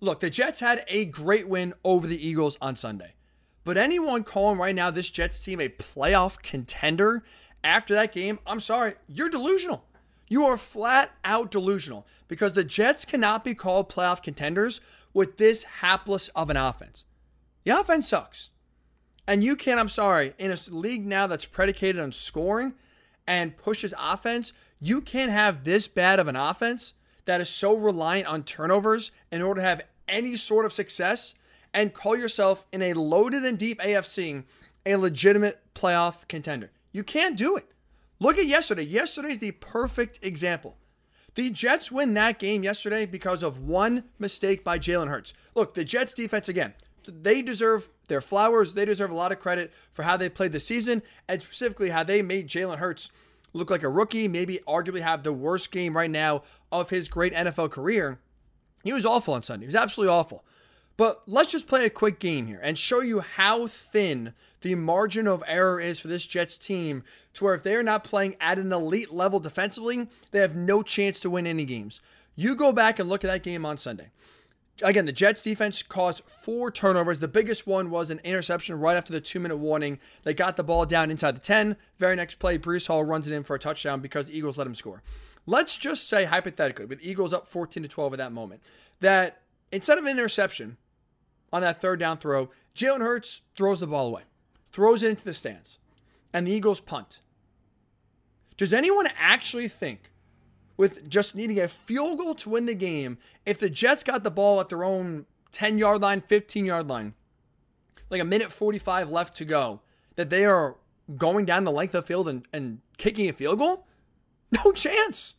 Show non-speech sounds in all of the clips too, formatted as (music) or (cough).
Look, the Jets had a great win over the Eagles on Sunday. But anyone calling right now this Jets team a playoff contender after that game, I'm sorry, you're delusional. You are flat out delusional because the Jets cannot be called playoff contenders with this hapless of an offense. The offense sucks. And you can't, I'm sorry, in a league now that's predicated on scoring and pushes offense, you can't have this bad of an offense that is so reliant on turnovers in order to have any sort of success and call yourself in a loaded and deep AFC a legitimate playoff contender. You can't do it. Look at yesterday. Yesterday's the perfect example. The Jets win that game yesterday because of one mistake by Jalen Hurts. Look, the Jets defense again, they deserve their flowers. They deserve a lot of credit for how they played the season and specifically how they made Jalen Hurts look like a rookie, maybe arguably have the worst game right now of his great NFL career. He was awful on Sunday. He was absolutely awful. But let's just play a quick game here and show you how thin the margin of error is for this Jets team to where if they're not playing at an elite level defensively, they have no chance to win any games. You go back and look at that game on Sunday. Again, the Jets defense caused four turnovers. The biggest one was an interception right after the two minute warning. They got the ball down inside the 10. Very next play, Breece Hall runs it in for a touchdown because the Eagles let him score. Let's just say, hypothetically, with Eagles up 14 to 12 at that moment, that instead of an interception, on that third down throw, Jalen Hurts throws the ball away, throws it into the stands, and the Eagles punt. Does anyone actually think, with just needing a field goal to win the game, if the Jets got the ball at their own 10 yard line, 15 yard line, like a minute 45 left to go, that they are going down the length of field and, and kicking a field goal? No chance.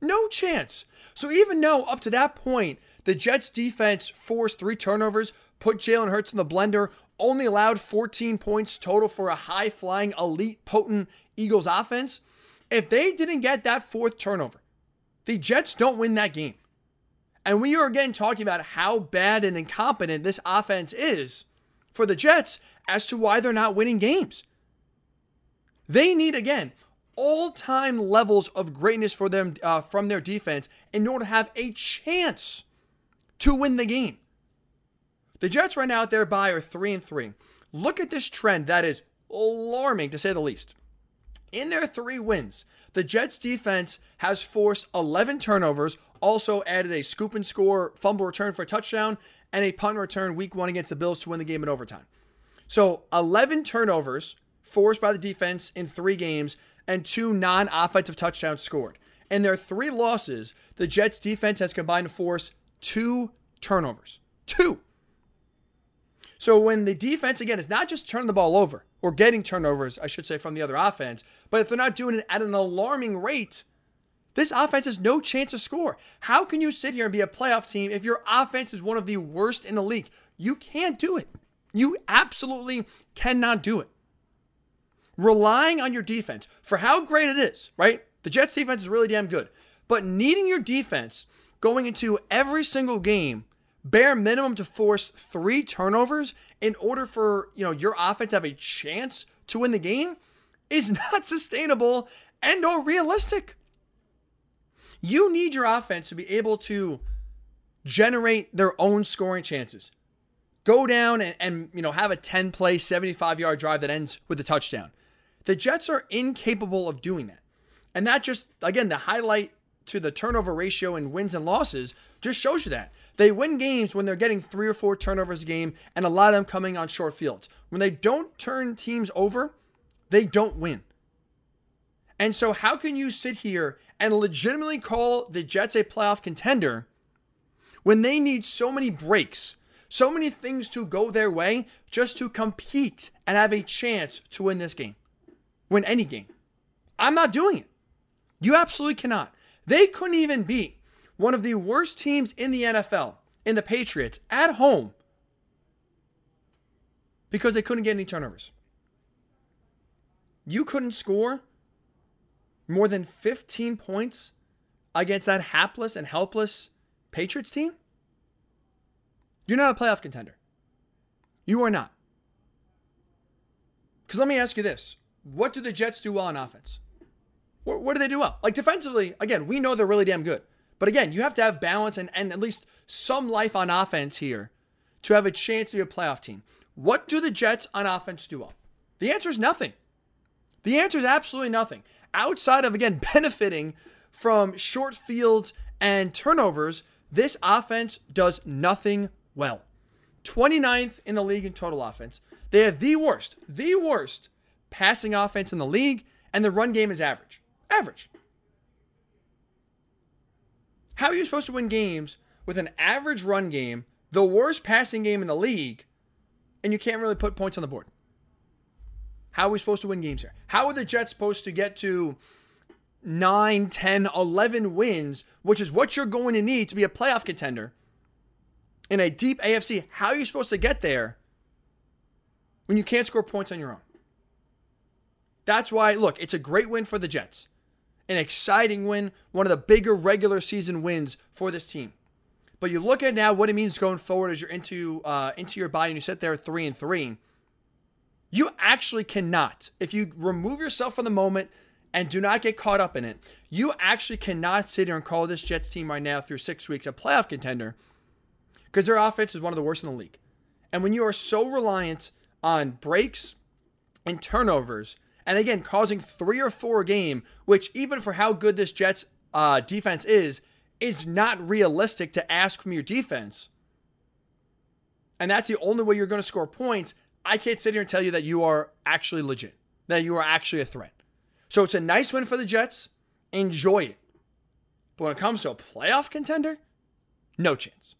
No chance. So even though up to that point, the Jets defense forced three turnovers, put Jalen Hurts in the blender, only allowed 14 points total for a high flying, elite, potent Eagles offense. If they didn't get that fourth turnover, the Jets don't win that game. And we are again talking about how bad and incompetent this offense is for the Jets as to why they're not winning games. They need, again, all time levels of greatness for them uh, from their defense in order to have a chance to win the game. The Jets right now there by are three and three. Look at this trend that is alarming to say the least. In their three wins, the Jets defense has forced 11 turnovers, also added a scoop and score fumble return for a touchdown, and a punt return week one against the Bills to win the game in overtime. So 11 turnovers forced by the defense in three games, and two non offensive touchdowns scored. In their three losses, the Jets defense has combined to force two turnovers. Two. So when the defense, again, is not just turning the ball over or getting turnovers, I should say, from the other offense, but if they're not doing it at an alarming rate, this offense has no chance to score. How can you sit here and be a playoff team if your offense is one of the worst in the league? You can't do it. You absolutely cannot do it. Relying on your defense for how great it is, right? The Jets defense is really damn good. But needing your defense going into every single game bare minimum to force three turnovers in order for you know your offense to have a chance to win the game is (laughs) not sustainable and or realistic. You need your offense to be able to generate their own scoring chances. Go down and, and you know have a 10 play 75 yard drive that ends with a touchdown. The Jets are incapable of doing that. And that just again the highlight to the turnover ratio in wins and losses just shows you that. They win games when they're getting three or four turnovers a game and a lot of them coming on short fields. When they don't turn teams over, they don't win. And so, how can you sit here and legitimately call the Jets a playoff contender when they need so many breaks, so many things to go their way just to compete and have a chance to win this game, win any game? I'm not doing it. You absolutely cannot. They couldn't even beat one of the worst teams in the NFL, in the Patriots, at home because they couldn't get any turnovers. You couldn't score more than 15 points against that hapless and helpless Patriots team? You're not a playoff contender. You are not. Because let me ask you this what do the Jets do well on offense? What, what do they do well? Like defensively, again, we know they're really damn good. But again, you have to have balance and, and at least some life on offense here to have a chance to be a playoff team. What do the Jets on offense do well? The answer is nothing. The answer is absolutely nothing. Outside of, again, (laughs) benefiting from short fields and turnovers, this offense does nothing well. 29th in the league in total offense. They have the worst, the worst passing offense in the league, and the run game is average. Average. How are you supposed to win games with an average run game, the worst passing game in the league, and you can't really put points on the board? How are we supposed to win games here? How are the Jets supposed to get to 9, 10, 11 wins, which is what you're going to need to be a playoff contender in a deep AFC? How are you supposed to get there when you can't score points on your own? That's why, look, it's a great win for the Jets an exciting win, one of the bigger regular season wins for this team. But you look at now what it means going forward as you're into uh, into your body and you sit there three and three. You actually cannot, if you remove yourself from the moment and do not get caught up in it, you actually cannot sit here and call this Jets team right now through six weeks a playoff contender because their offense is one of the worst in the league. And when you are so reliant on breaks and turnovers and again, causing three or four a game, which even for how good this Jets uh, defense is, is not realistic to ask from your defense. And that's the only way you're going to score points. I can't sit here and tell you that you are actually legit, that you are actually a threat. So it's a nice win for the Jets. Enjoy it. But when it comes to a playoff contender, no chance.